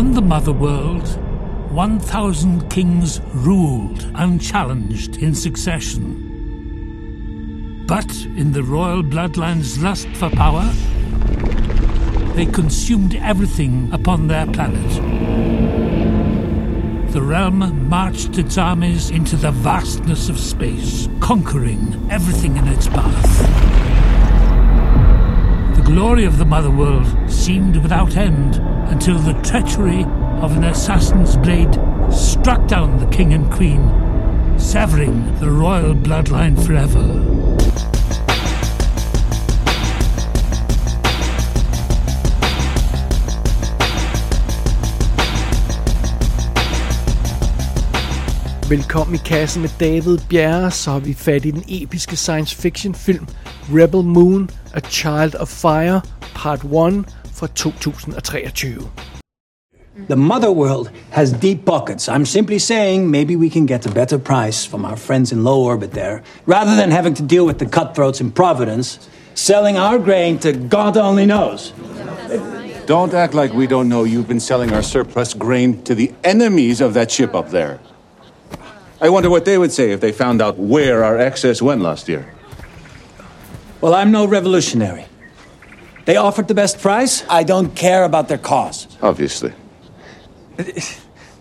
On the Mother World, 1,000 kings ruled unchallenged in succession. But in the royal bloodline's lust for power, they consumed everything upon their planet. The realm marched its armies into the vastness of space, conquering everything in its path. The glory of the Mother World seemed without end until the treachery of an assassin's blade struck down the king and queen, severing the royal bloodline forever. Velkommen i kassen med David Bjerre, så har vi fat i den episke science fiction film Rebel Moon, A Child of Fire, part 1 fra 2023. The mother world has deep pockets. I'm simply saying maybe we can get a better price from our friends in low orbit there, rather than having to deal with the cutthroats in Providence, selling our grain to God only knows. Don't act like we don't know you've been selling our surplus grain to the enemies of that ship up there. I wonder what they would say if they found out where our excess went last year. Well, I'm no revolutionary. They offered the best price. I don't care about their cause. Obviously.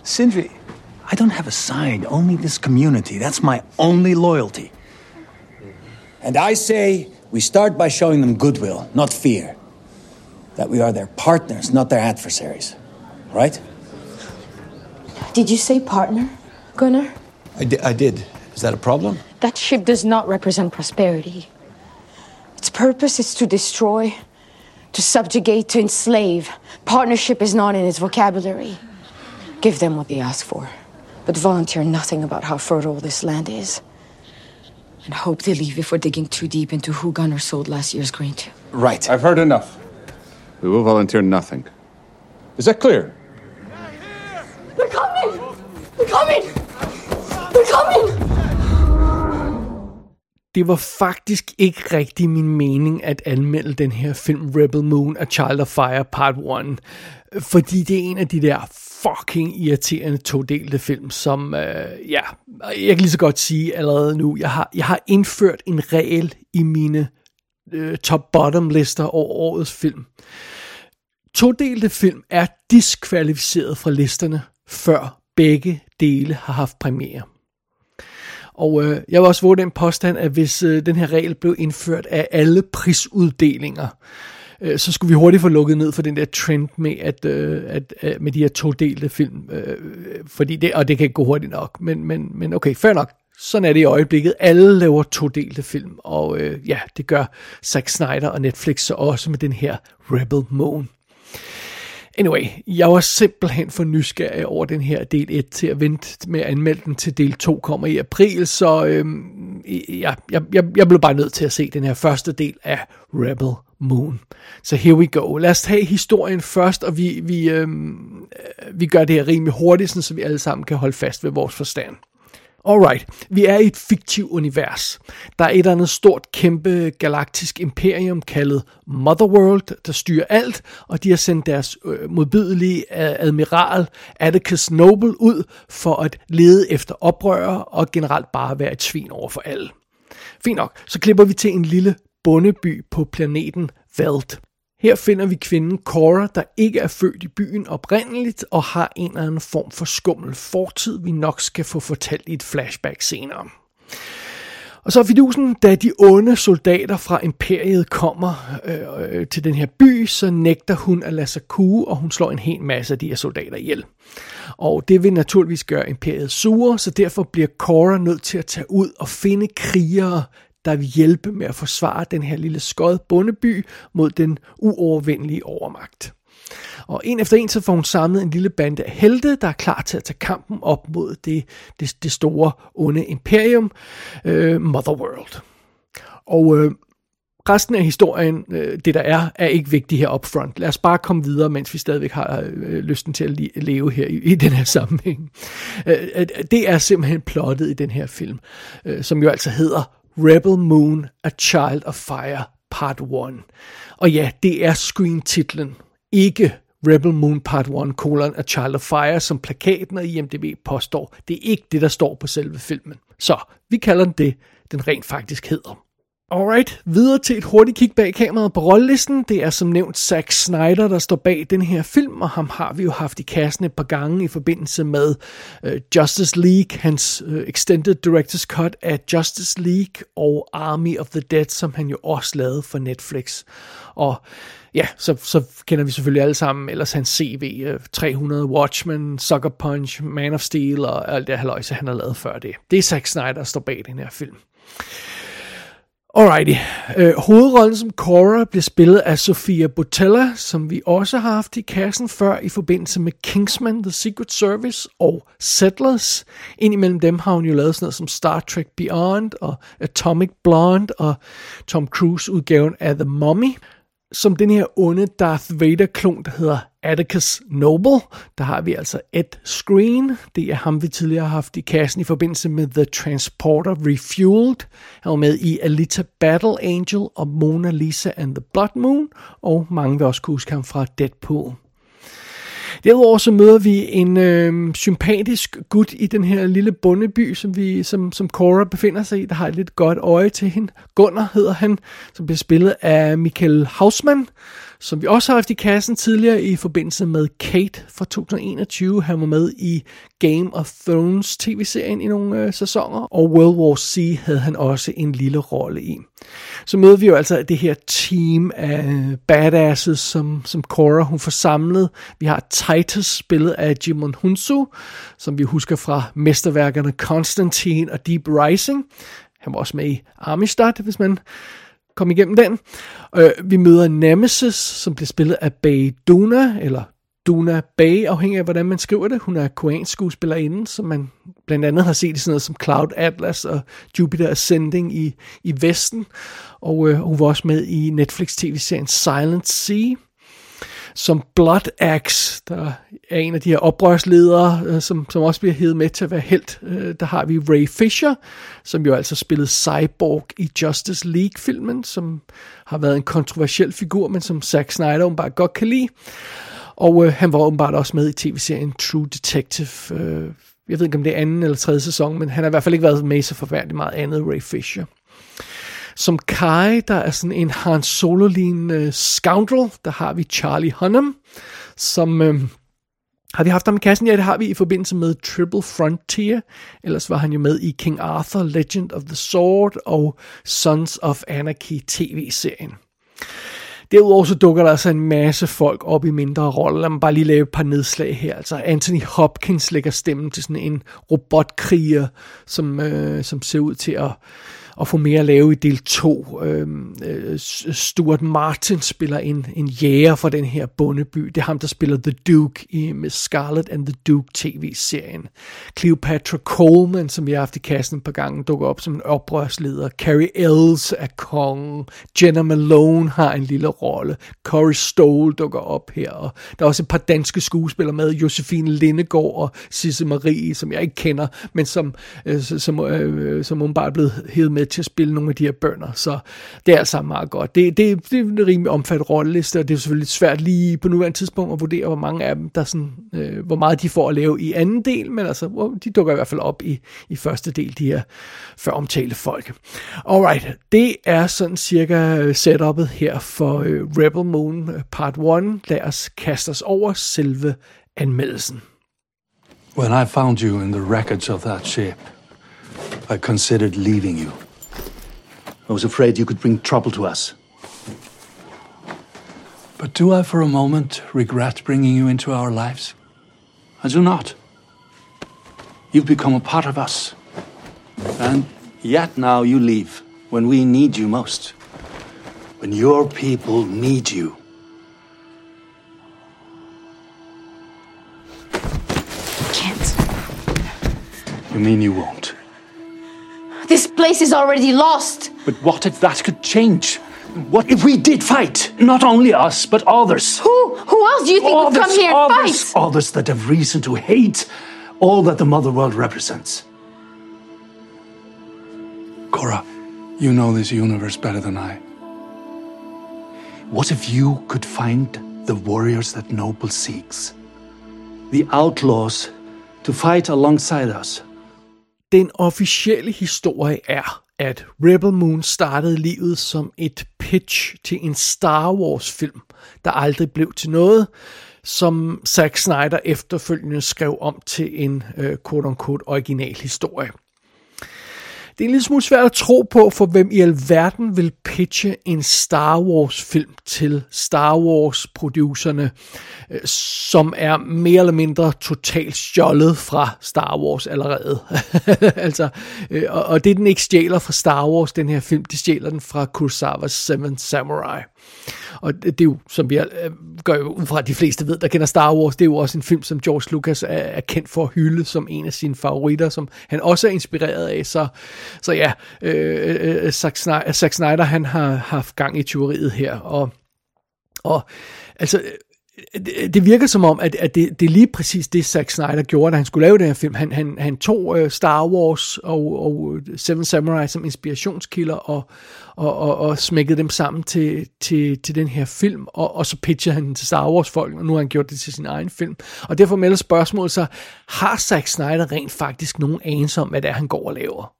Sindri, I don't have a side, only this community. That's my only loyalty. And I say we start by showing them goodwill, not fear. That we are their partners, not their adversaries. Right? Did you say partner, Gunnar? I, di- I did. Is that a problem? That ship does not represent prosperity. Its purpose is to destroy, to subjugate, to enslave. Partnership is not in its vocabulary. Give them what they ask for, but volunteer nothing about how fertile this land is. And hope they leave before digging too deep into who Gunnar sold last year's grain to. Right. I've heard enough. We will volunteer nothing. Is that clear? They're coming! They're coming! They're coming! Det var faktisk ikke rigtig min mening at anmelde den her film Rebel Moon A Child of Fire Part 1. Fordi det er en af de der fucking irriterende todelte film, som, øh, ja, jeg kan lige så godt sige allerede nu, jeg har, jeg har indført en regel i mine øh, top-bottom lister over årets film. Todelte film er diskvalificeret fra listerne, før begge dele har haft premiere. Og øh, jeg vil også våge den påstand, at hvis øh, den her regel blev indført af alle prisuddelinger, øh, så skulle vi hurtigt få lukket ned for den der trend med, at, øh, at, øh, med de her todelte film. Øh, fordi det, og det kan ikke gå hurtigt nok. Men, men, men okay, fair nok. Sådan er det i øjeblikket. Alle laver todelte film, og øh, ja, det gør Zack Snyder og Netflix så også med den her Rebel Moon. Anyway, jeg var simpelthen for nysgerrig over den her del 1 til at vente med at anmelde den til del 2 kommer i april, så øhm, ja, jeg, jeg, jeg blev bare nødt til at se den her første del af Rebel Moon. Så here we go. Lad os tage historien først, og vi, vi, øhm, øh, vi gør det her rimelig hurtigt, så vi alle sammen kan holde fast ved vores forstand. Alright, vi er i et fiktivt univers. Der er et eller andet stort, kæmpe galaktisk imperium kaldet Motherworld, der styrer alt, og de har sendt deres øh, modbydelige øh, admiral Atticus Noble ud for at lede efter oprørere og generelt bare være et svin over for alle. Fint nok, så klipper vi til en lille bondeby på planeten Veld. Her finder vi kvinden Cora, der ikke er født i byen oprindeligt og har en eller anden form for skummel fortid, vi nok skal få fortalt i et flashback senere. Og så er fidusen, da de onde soldater fra imperiet kommer øh, øh til den her by, så nægter hun at lade sig kue, og hun slår en hel masse af de her soldater ihjel. Og det vil naturligvis gøre imperiet sure, så derfor bliver Cora nødt til at tage ud og finde krigere, der vil hjælpe med at forsvare den her lille skød bondeby mod den uovervindelige overmagt. Og en efter en så får hun samlet en lille bande af helte, der er klar til at tage kampen op mod det, det, det store onde imperium, øh, Motherworld. Og øh, resten af historien, øh, det der er, er ikke vigtigt her upfront. Lad os bare komme videre, mens vi stadigvæk har øh, lysten til at leve her i, i den her sammenhæng. Øh, øh, det er simpelthen plottet i den her film, øh, som jo altså hedder Rebel Moon, A Child of Fire, Part 1. Og ja, det er screen-titlen, ikke Rebel Moon Part 1, colon, A Child of Fire, som plakaten og IMDb påstår. Det er ikke det, der står på selve filmen. Så vi kalder den det, den rent faktisk hedder. Alright, videre til et hurtigt kig bag kameraet på rollelisten. Det er som nævnt Zack Snyder, der står bag den her film, og ham har vi jo haft i kassen et par gange i forbindelse med øh, Justice League, hans øh, Extended Director's Cut af Justice League og Army of the Dead, som han jo også lavede for Netflix. Og ja, så, så kender vi selvfølgelig alle sammen ellers hans CV, øh, 300 Watchmen, Sucker Punch, Man of Steel og alt det haløjse, han har lavet før det. Det er Zack Snyder, der står bag den her film. Alrighty. Øh, hovedrollen som Cora bliver spillet af Sofia Botella, som vi også har haft i kassen før i forbindelse med Kingsman, The Secret Service og Settlers. Indimellem dem har hun jo lavet sådan noget som Star Trek Beyond og Atomic Blonde og Tom Cruise udgaven af The Mummy som den her onde Darth Vader-klon, der hedder Atticus Noble. Der har vi altså Ed Screen. Det er ham, vi tidligere har haft i kassen i forbindelse med The Transporter Refueled. Han var med i Alita Battle Angel og Mona Lisa and the Blood Moon. Og mange vil også kunne huske ham fra Deadpool. Derudover så møder vi en øh, sympatisk gut i den her lille bondeby, som, vi, som, som Cora befinder sig i, der har et lidt godt øje til hende. Gunnar hedder han, som bliver spillet af Michael Hausmann, som vi også har haft i kassen tidligere i forbindelse med Kate fra 2021. Han var med i Game of Thrones tv-serien i nogle øh, sæsoner, og World War C havde han også en lille rolle i. Så møder vi jo altså det her team af badasses, som, som Cora hun får samlet. Vi har Titus spillet af Jimon Hunsu, som vi husker fra mesterværkerne Constantine og Deep Rising. Han var også med i Amistad, hvis man komme igennem den. Øh, vi møder Nemesis, som bliver spillet af Bay Duna, eller Duna Bay, afhængig af hvordan man skriver det. Hun er koreansk skuespillerinde, som man blandt andet har set i sådan noget som Cloud Atlas og Jupiter Ascending i, i Vesten. Og øh, hun var også med i Netflix tv-serien Silent Sea som Blood Axe, der er en af de her oprørsledere, øh, som, som også bliver hævet med til at være helt. Øh, der har vi Ray Fisher, som jo altså spillede Cyborg i Justice League-filmen, som har været en kontroversiel figur, men som Zack Snyder bare godt kan lide. Og øh, han var åbenbart også med i tv-serien True Detective. Øh, jeg ved ikke, om det er anden eller tredje sæson, men han har i hvert fald ikke været med så forfærdeligt meget andet, Ray Fisher. Som Kai, der er sådan en Han Solo-lignende scoundrel, der har vi Charlie Hunnam, som... Øh, har vi haft ham i kassen? Ja, det har vi i forbindelse med Triple Frontier. Ellers var han jo med i King Arthur, Legend of the Sword og Sons of Anarchy tv-serien. Derudover så dukker der altså en masse folk op i mindre roller. Lad mig bare lige lave et par nedslag her. Altså Anthony Hopkins lægger stemmen til sådan en robotkriger, som, øh, som ser ud til at at få mere at lave i del 2. Øhm, øh, Stuart Martin spiller en, en jæger fra den her bondeby. Det er ham, der spiller The Duke i med Scarlet and the Duke tv-serien. Cleopatra Coleman, som vi har haft i kassen et par gange, dukker op som en oprørsleder. Carrie Ells er kongen. Jenna Malone har en lille rolle. Corey Stoll dukker op her. Og der er også et par danske skuespillere med. Josefine Lindegård og Sisse Marie, som jeg ikke kender, men som, øh, som, øh, øh som hun bare er blevet hævet med til at spille nogle af de her bønder, så det er altså meget godt. Det, det, det er en rimelig omfattet rolleliste, og det er selvfølgelig svært lige på nuværende tidspunkt at vurdere, hvor mange af dem, der sådan, øh, hvor meget de får at lave i anden del, men altså, de dukker i hvert fald op i, i første del, de her før omtalte folk. Alright, det er sådan cirka øh, setupet her for øh, Rebel Moon øh, Part 1. Lad os kaste os over selve anmeldelsen. When I found you in the wreckage of that ship, I considered leaving you. I was afraid you could bring trouble to us. But do I for a moment regret bringing you into our lives? I do not. You've become a part of us. And yet now you leave when we need you most. When your people need you. Can't. You mean you won't? This place is already lost. But what if that could change? What if we did fight? Not only us, but others. Who? Who else do you think would come here and others, fight? others that have reason to hate all that the mother world represents. Cora, you know this universe better than I. What if you could find the warriors that Noble seeks. The outlaws to fight alongside us. Den officielle historie er, at Rebel Moon startede livet som et pitch til en Star Wars film, der aldrig blev til noget, som Zack Snyder efterfølgende skrev om til en øh, quote-unquote original historie. Det er en lille smule svært at tro på, for hvem i alverden vil pitche en Star Wars-film til Star Wars-producerne, øh, som er mere eller mindre totalt stjålet fra Star Wars allerede. altså, øh, og, og det den ikke stjæler fra Star Wars, den her film, det stjæler den fra Kurosawa's Seven Samurai. Og det er jo, som vi øh, gør jo ud fra, at de fleste ved, der kender Star Wars, det er jo også en film, som George Lucas er, er kendt for at hylde som en af sine favoritter, som han også er inspireret af. Så, så ja, øh, øh, øh Zack, Snyder, Zack Snyder, han har haft gang i teoriet her, og, og altså det virker som om, at, at det, det er lige præcis det, Zack Snyder gjorde, da han skulle lave den her film. Han, han, han tog uh, Star Wars og, og Seven Samurai som inspirationskilder og, og, og, og smækkede dem sammen til, til, til den her film, og, og så pitchede han den til Star Wars-folk, og nu har han gjort det til sin egen film. Og derfor melder spørgsmålet så, har Zack Snyder rent faktisk nogen anelse om, hvad det er, han går og laver?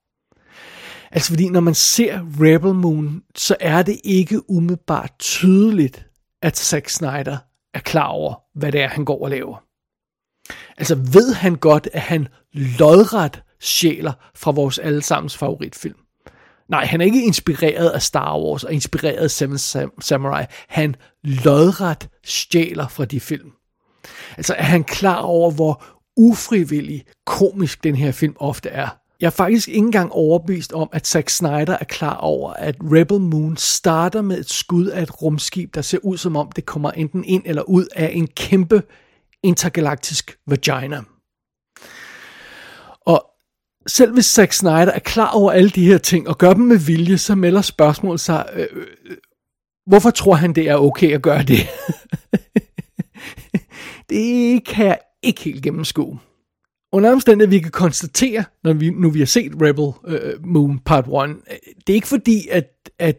Altså fordi når man ser Rebel Moon, så er det ikke umiddelbart tydeligt, at Zack Snyder er klar over, hvad det er, han går og laver. Altså ved han godt, at han lodret sjæler fra vores allesammens favoritfilm. Nej, han er ikke inspireret af Star Wars og inspireret af Seven Samurai. Han lodret stjæler fra de film. Altså er han klar over, hvor ufrivillig komisk den her film ofte er. Jeg er faktisk ikke engang overbevist om, at Zack Snyder er klar over, at Rebel Moon starter med et skud af et rumskib, der ser ud som om det kommer enten ind eller ud af en kæmpe intergalaktisk vagina. Og selv hvis Zack Snyder er klar over alle de her ting og gør dem med vilje, så melder spørgsmålet sig, øh, øh, hvorfor tror han, det er okay at gøre det? det kan jeg ikke helt gennemskue. Under omstændighed, vi kan konstatere, når vi, nu vi har set Rebel uh, Moon Part 1, øh, det er ikke fordi, at, at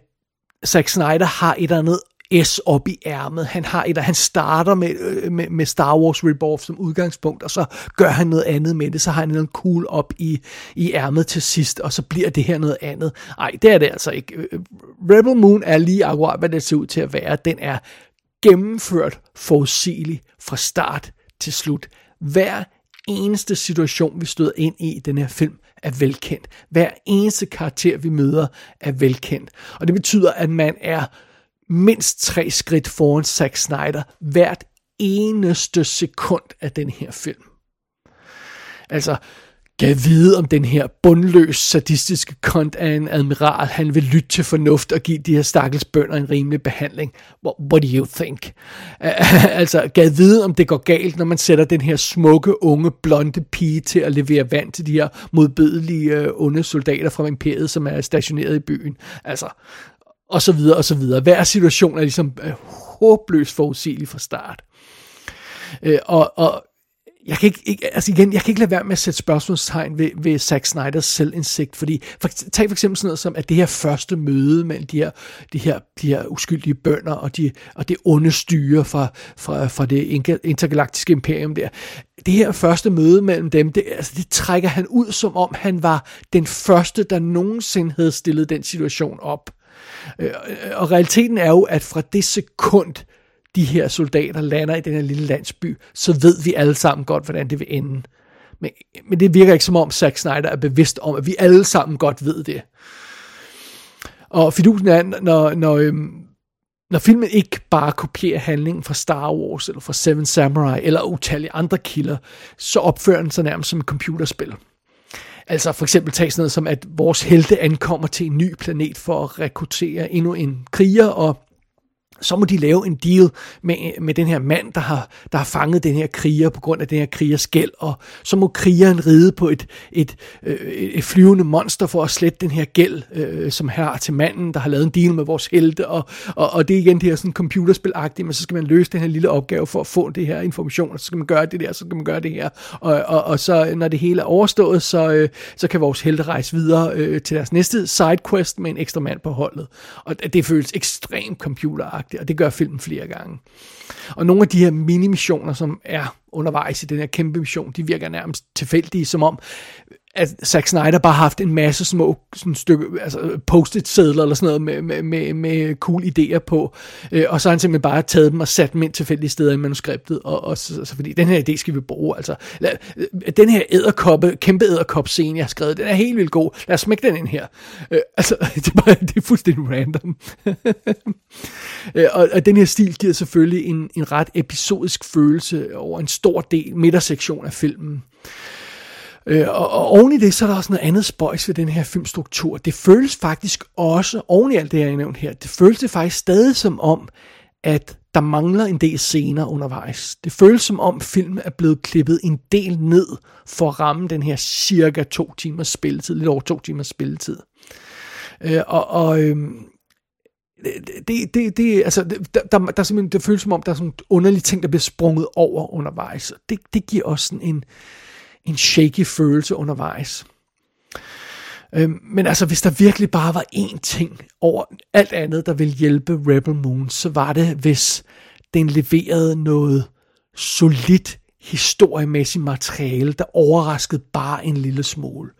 Zack Snyder har et eller andet S op i ærmet. Han har et, han starter med, øh, med, med Star Wars Rebirth som udgangspunkt, og så gør han noget andet med det. Så har han noget cool op i, i ærmet til sidst, og så bliver det her noget andet. Nej, det er det altså ikke. Rebel Moon er lige akkurat, hvad det ser ud til at være. Den er gennemført forudsigelig fra start til slut. Hver eneste situation, vi støder ind i i den her film, er velkendt. Hver eneste karakter, vi møder, er velkendt. Og det betyder, at man er mindst tre skridt foran Zack Snyder hvert eneste sekund af den her film. Altså, Gav vide, om den her bundløs sadistiske kont af en admiral, han vil lytte til fornuft og give de her stakkels bønder en rimelig behandling. What, what do you think? Altså, gav vide, om det går galt, når man sætter den her smukke, unge, blonde pige til at levere vand til de her modbydelige uh, onde soldater fra imperiet, som er stationeret i byen. Altså, og så videre, og så videre. Hver situation er ligesom uh, håbløst forudsigelig fra start. Uh, og, og jeg kan ikke, ikke, altså igen, jeg kan ikke lade være med at sætte spørgsmålstegn ved, ved Zack Snyders selvindsigt, fordi for, tag for eksempel sådan noget som, at det her første møde mellem de her, de her, de her uskyldige bønder og, de, og det onde styre fra, fra, fra det intergalaktiske imperium der, det her første møde mellem dem, det, altså det trækker han ud, som om han var den første, der nogensinde havde stillet den situation op. Øh, og realiteten er jo, at fra det sekund, de her soldater lander i den her lille landsby, så ved vi alle sammen godt, hvordan det vil ende. Men, men det virker ikke som om Zack Snyder er bevidst om, at vi alle sammen godt ved det. Og fidusen er, når, når, øhm, når filmen ikke bare kopierer handlingen fra Star Wars, eller fra Seven Samurai, eller utallige andre kilder, så opfører den sig nærmest som et computerspil. Altså for eksempel tag sådan noget som, at vores helte ankommer til en ny planet for at rekruttere endnu en kriger, og så må de lave en deal med, med den her mand, der har, der har fanget den her kriger på grund af den her krigers gæld, og så må krigeren ride på et, et, øh, et flyvende monster for at slette den her gæld, øh, som her til manden, der har lavet en deal med vores helte, og, og, og det er igen det her sådan computerspilagtigt, men så skal man løse den her lille opgave for at få det her information, og så skal man gøre det der, så skal man gøre det her, og, og, og så når det hele er overstået, så, øh, så kan vores helte rejse videre øh, til deres næste sidequest med en ekstra mand på holdet, og det føles ekstremt computeragtigt og det gør filmen flere gange. Og nogle af de her mini-missioner, som er undervejs i den her kæmpe mission, de virker nærmest tilfældige, som om at Zack Snyder bare har haft en masse små sådan stykke, altså post-it-sædler eller sådan noget med, med, med, med cool idéer på, øh, og så har han simpelthen bare taget dem og sat dem ind tilfældige steder i manuskriptet, og, og så, så, fordi den her idé skal vi bruge, altså lad, øh, den her æderkoppe, kæmpe æderkop scene, jeg har skrevet, den er helt vildt god, lad os smække den ind her. Øh, altså, det er, bare, det er fuldstændig random. øh, og, og den her stil giver selvfølgelig en, en ret episodisk følelse over en stor del, midtersektion af filmen. Øh, og, og oven i det, så er der også noget andet spøjs ved den her filmstruktur. Det føles faktisk også, oven i alt det, jeg har nævnt her, det føles det faktisk stadig som om, at der mangler en del scener undervejs. Det føles som om filmen er blevet klippet en del ned for at ramme den her cirka to timers spilletid, lidt over to timers spilletid. Øh, og og øh, det, det, det, altså, der, der, der, simpelthen, det føles som om, der er sådan en underlig ting, der bliver sprunget over undervejs. Det, det giver også sådan en, en shaky følelse undervejs. Øhm, men altså, hvis der virkelig bare var én ting over alt andet, der ville hjælpe Rebel Moon, så var det, hvis den leverede noget solidt historiemæssigt materiale, der overraskede bare en lille smule.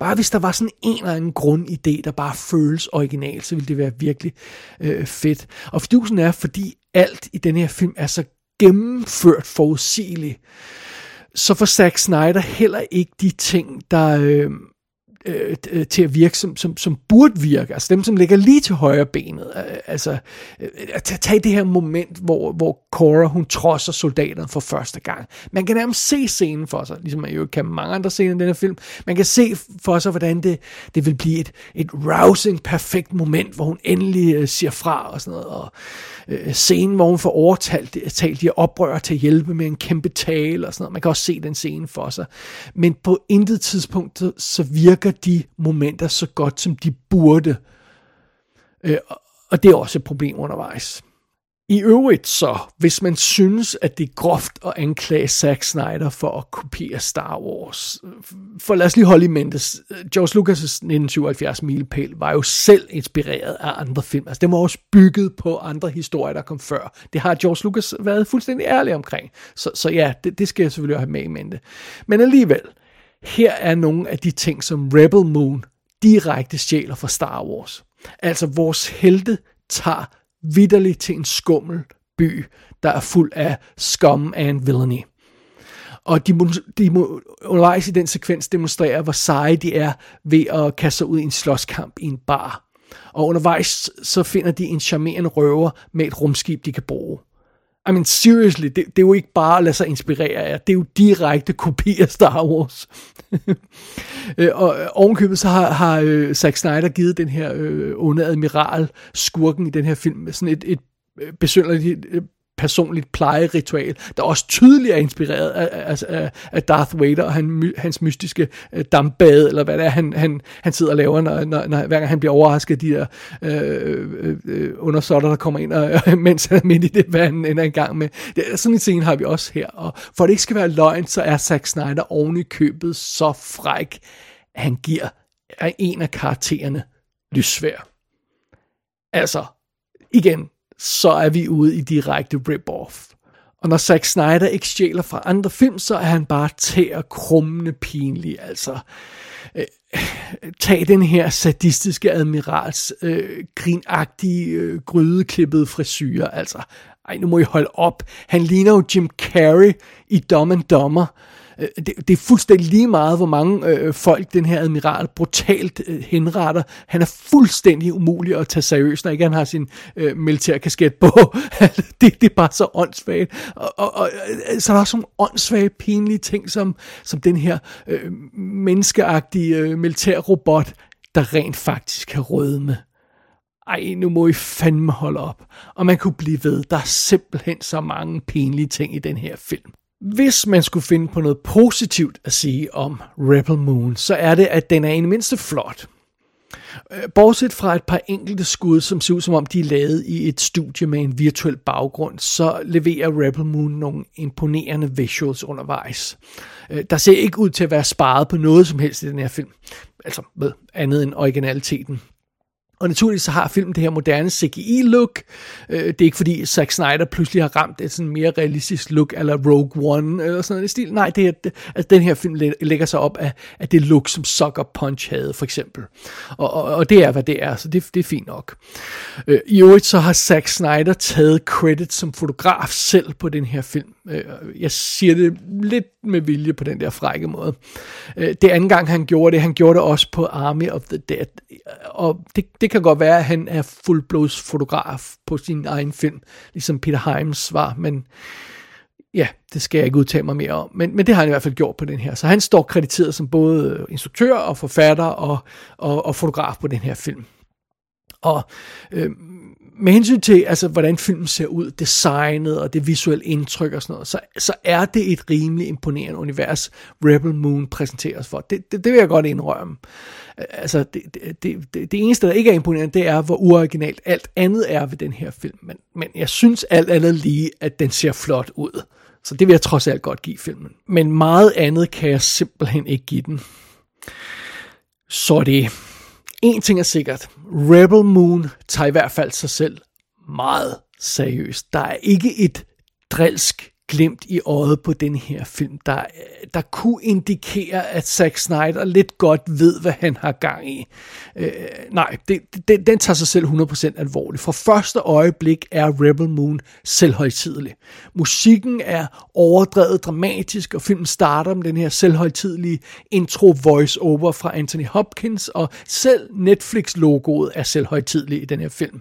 Bare hvis der var sådan en eller anden grundidé, der bare føles original, så ville det være virkelig øh, fedt. Og fordusen er, fordi alt i den her film er så gennemført forudsigeligt, så får Zack Snyder heller ikke de ting, der, øh, øh, øh, til at virke, som, som, som burde virke. Altså dem, som ligger lige til højre benet. Øh, altså, øh, øh at tage det her moment, hvor, hvor Cora, hun trodser soldaterne for første gang. Man kan nærmest se scenen for sig, ligesom man jo kan mange andre scener i denne film. Man kan se for sig, hvordan det, det vil blive et, et rousing, perfekt moment, hvor hun endelig øh, siger fra og sådan noget. Og øh, scenen, hvor hun får overtalt talt de oprør til at hjælpe med en kæmpe tale og sådan noget. Man kan også se den scene for sig. Men på intet tidspunkt, så virker de momenter så godt, som de burde. Øh, og det er også et problem undervejs. I øvrigt så, hvis man synes, at det er groft at anklage Zack Snyder for at kopiere Star Wars, øh, for lad os lige holde i mente, øh, George Lucas' 1977 milepæl var jo selv inspireret af andre film. Altså, det var også bygget på andre historier, der kom før. Det har George Lucas været fuldstændig ærlig omkring. Så, så ja, det, det skal jeg selvfølgelig have med i mente. Men alligevel, her er nogle af de ting, som Rebel Moon direkte stjæler fra Star Wars. Altså, vores helte tager vidderligt til en skummel by, der er fuld af scum and villainy. Og de de må undervejs i den sekvens demonstrere, hvor seje de er ved at kaste sig ud i en slåskamp i en bar. Og undervejs så finder de en charmerende røver med et rumskib, de kan bruge. I mean, seriously, det, det er jo ikke bare at lade sig inspirere af, det er jo direkte kopi af Star Wars. Øh, og øh, ovenkøbet så har, har øh, Zack Snyder givet den her øh, onde admiral, skurken i den her film, sådan et, et øh, besynderligt personligt plejeritual, der også tydeligt er inspireret af, af, altså, af Darth Vader og han, hans mystiske øh, dampbade, eller hvad det er, han, han, han sidder og laver, når, når, når, hver gang han bliver overrasket af de der øh, øh, øh undersåtter, der kommer ind, og, mens han er midt i det, hvad han ender en gang med. Det, sådan en scene har vi også her, og for at det ikke skal være løgn, så er Zack Snyder oven i købet så fræk, at han giver en af karaktererne lysvær. Altså, igen, så er vi ude i direkte rip-off. Og når Zack Snyder ikke stjæler fra andre film, så er han bare til at krummende pinlig. Altså, øh, tag den her sadistiske admirals øh, grinagtige, øh, grydeklippede frisyrer. Altså, ej, nu må I holde op. Han ligner jo Jim Carrey i Dumb and Dumber. Øh, det, det er fuldstændig lige meget, hvor mange øh, folk den her admiral brutalt øh, henretter. Han er fuldstændig umulig at tage seriøst, når ikke han har sin øh, militærkasket på. det, det er bare så åndssvagt. Og, og, og øh, så er der også nogle åndssvage, pinlige ting, som, som den her øh, menneskeagtige øh, militærrobot, der rent faktisk kan rødme. Ej, nu må I fandme holde op. Og man kunne blive ved. Der er simpelthen så mange pinlige ting i den her film. Hvis man skulle finde på noget positivt at sige om Rebel Moon, så er det, at den er i det mindste flot. Øh, bortset fra et par enkelte skud, som ser ud som om de er lavet i et studie med en virtuel baggrund, så leverer Rebel Moon nogle imponerende visuals undervejs. Øh, der ser ikke ud til at være sparet på noget som helst i den her film, altså med andet end originaliteten. Og naturligvis så har filmen det her moderne CGI-look. Øh, det er ikke fordi Zack Snyder pludselig har ramt et sådan mere realistisk look, eller Rogue One, eller sådan noget stil. Nej, det er, det, altså, den her film lægger sig op af, af det look, som Sucker Punch havde, for eksempel. Og, og, og det er, hvad det er, så det, det er fint nok. Øh, I øvrigt så har Zack Snyder taget credit som fotograf selv på den her film. Øh, jeg siger det lidt med vilje på den der frække måde. Øh, det anden gang han gjorde det, han gjorde det også på Army of the Dead. Øh, og det, det kan godt være, at han er fuldblods fotograf på sin egen film, ligesom Peter Himes var, men ja, det skal jeg ikke udtale mig mere om. Men, men det har han i hvert fald gjort på den her. Så han står krediteret som både øh, instruktør og forfatter og, og, og fotograf på den her film. Og øh, med hensyn til, altså, hvordan filmen ser ud, designet og det visuelle indtryk og sådan noget, så, så er det et rimelig imponerende univers, Rebel Moon præsenteres for. Det, det, det vil jeg godt indrømme. Altså, det, det, det, det eneste, der ikke er imponerende, det er, hvor uoriginalt alt andet er ved den her film. Men, men jeg synes alt andet lige, at den ser flot ud. Så det vil jeg trods alt godt give filmen. Men meget andet kan jeg simpelthen ikke give den. Så det en ting er sikkert. Rebel Moon tager i hvert fald sig selv meget seriøst. Der er ikke et drilsk glimt i øjet på den her film, der, der kunne indikere, at Zack Snyder lidt godt ved, hvad han har gang i. Øh, nej, det, det, den tager sig selv 100% alvorligt. Fra første øjeblik er Rebel Moon selvhøjtidelig. Musikken er overdrevet dramatisk, og filmen starter med den her selvhøjtidelige intro voice-over fra Anthony Hopkins, og selv Netflix-logoet er selvhøjtidelig i den her film.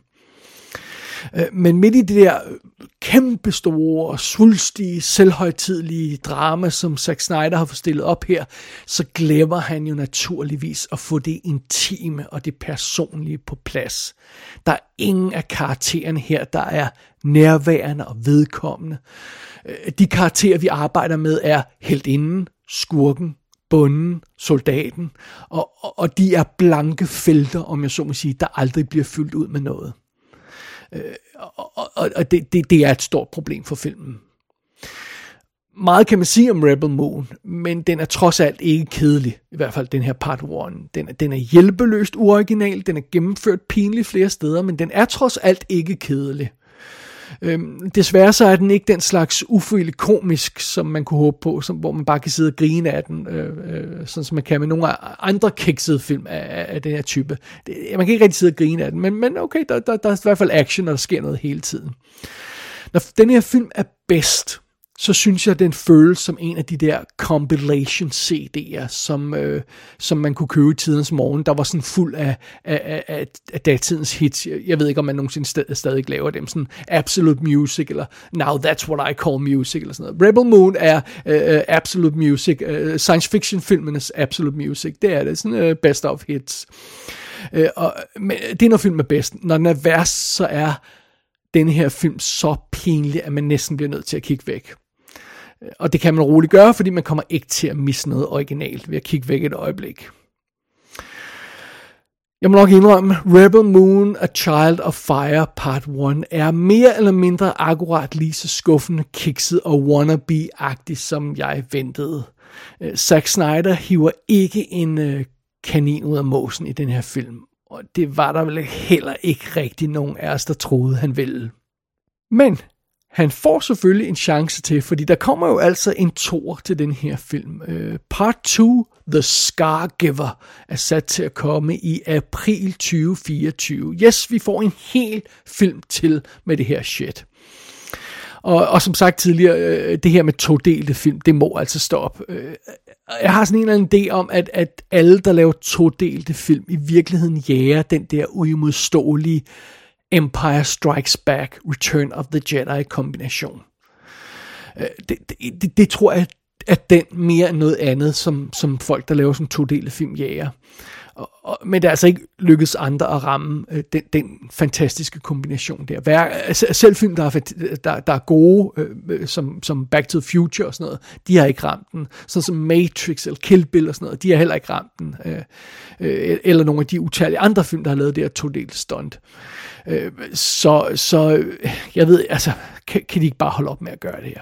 Øh, men midt i det der øh, kæmpe store, svulstige, selvhøjtidlige drama, som Zack Snyder har forstillet op her, så glemmer han jo naturligvis at få det intime og det personlige på plads. Der er ingen af karaktererne her, der er nærværende og vedkommende. Øh, de karakterer, vi arbejder med, er heldinden, skurken, bunden, soldaten, og, og, og de er blanke felter, om jeg så må sige, der aldrig bliver fyldt ud med noget. Øh, og og, og det, det, det er et stort problem for filmen. Meget kan man sige om Rebel Moon, men den er trods alt ikke kedelig. I hvert fald den her part 1. Den, den er hjælpeløst uoriginal, den er gennemført pinligt flere steder, men den er trods alt ikke kedelig. Øhm, desværre så er den ikke den slags ufølelig komisk, som man kunne håbe på, som, hvor man bare kan sidde og grine af den, øh, øh, sådan som man kan med nogle andre kiksede film af, af den her type. Det, man kan ikke rigtig sidde og grine af den, men, men okay, der, der, der er i hvert fald action, og der sker noget hele tiden. Når den her film er bedst, så synes jeg, at den føles som en af de der compilation CD'er, som, øh, som man kunne købe i tidens morgen. Der var sådan fuld af, af, af, af datidens hits. Jeg ved ikke, om man nogensinde stadig, stadig laver dem. Sådan Absolute Music, eller Now That's What I Call Music, eller sådan noget. Rebel Moon er øh, øh Absolute Music. Øh, science fiction filmenes Absolute Music. Det er det. Sådan øh, best of hits. Øh, og, men øh, det er når film er bedst. Når den er værst, så er den her film så pinlig, at man næsten bliver nødt til at kigge væk. Og det kan man roligt gøre, fordi man kommer ikke til at misse noget originalt ved at kigge væk et øjeblik. Jeg må nok indrømme, Rebel Moon, A Child of Fire Part 1 er mere eller mindre akkurat lige så skuffende, kikset og wannabe-agtig, som jeg ventede. Øh, Zack Snyder hiver ikke en øh, kanin ud af måsen i den her film, og det var der vel heller ikke rigtig nogen af os, der troede, han ville. Men han får selvfølgelig en chance til, fordi der kommer jo altså en tor til den her film. Uh, part 2, The Scar Giver, er sat til at komme i april 2024. Yes, vi får en hel film til med det her shit. Og, og som sagt tidligere, uh, det her med todelte film, det må altså stoppe. Uh, øh, jeg har sådan en eller anden idé om, at, at alle, der laver todelte film, i virkeligheden jager den der uimodståelige Empire Strikes Back, Return of the Jedi kombination. Øh, det, det, det, det tror jeg, at den mere end noget andet, som, som folk, der laver sådan to dele film, jager. Og, og, men det er altså ikke lykkedes andre at ramme øh, den, den fantastiske kombination der. Hver, altså, selv film, der er, der, der er gode, øh, øh, som, som Back to the Future og sådan noget, de har ikke ramt den. Sådan som Matrix eller Kill Bill og sådan noget, de har heller ikke ramt den. Øh, øh, eller nogle af de utallige andre film, der har lavet det her todelt stunt. Øh, så, så øh, jeg ved, altså, kan, kan de ikke bare holde op med at gøre det her?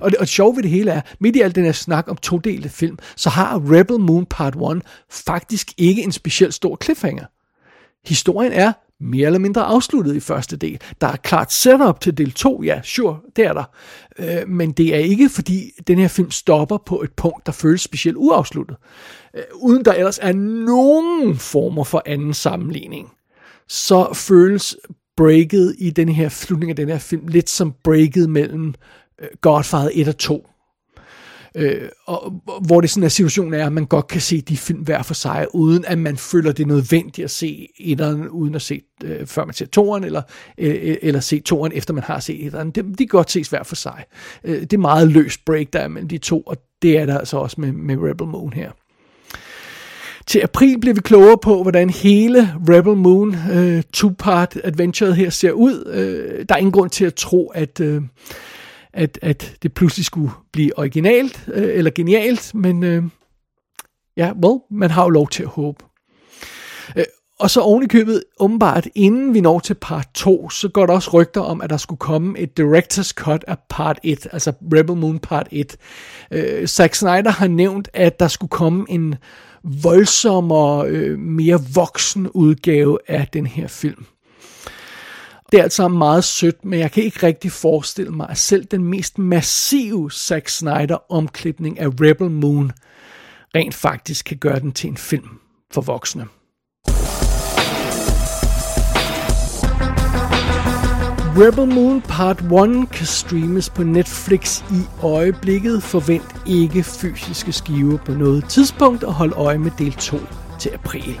Og det, og det sjove ved det hele er, midt i al den her snak om to-delte film, så har Rebel Moon Part 1 faktisk ikke en specielt stor cliffhanger. historien er mere eller mindre afsluttet i første del. Der er klart setup til del 2, ja, sure, det er der. Øh, men det er ikke, fordi den her film stopper på et punkt, der føles specielt uafsluttet. Øh, uden der ellers er nogen former for anden sammenligning, så føles breaket i den her slutning af den her film lidt som breaket mellem Godfather 1 og 2. Øh, og, hvor det sådan er situationen er, at man godt kan se de film hver for sig, uden at man føler det er nødvendigt at se etteren, uden at se, øh, før man ser toeren, eller, øh, øh eller se toeren, efter man har set etteren. De, de kan godt ses hver for sig. Øh, det er meget løst break, der er mellem de to, og det er der altså også med, med Rebel Moon her. Til april bliver vi klogere på, hvordan hele Rebel Moon øh, two-part adventuret her ser ud. Øh, der er ingen grund til at tro, at, øh, at, at det pludselig skulle blive originalt øh, eller genialt, men øh, ja, well, man har jo lov til at håbe. Øh, og så oven i købet, åbenbart, inden vi når til part 2, så går der også rygter om, at der skulle komme et director's cut af part 1, altså Rebel Moon part 1. Øh, Zack Snyder har nævnt, at der skulle komme en voldsommere, øh, mere voksen udgave af den her film. Det er altså meget sødt, men jeg kan ikke rigtig forestille mig, at selv den mest massive Zack Snyder omklipning af Rebel Moon rent faktisk kan gøre den til en film for voksne. Rebel Moon Part 1 kan streames på Netflix i øjeblikket. Forvent ikke fysiske skiver på noget tidspunkt og hold øje med del 2 til april.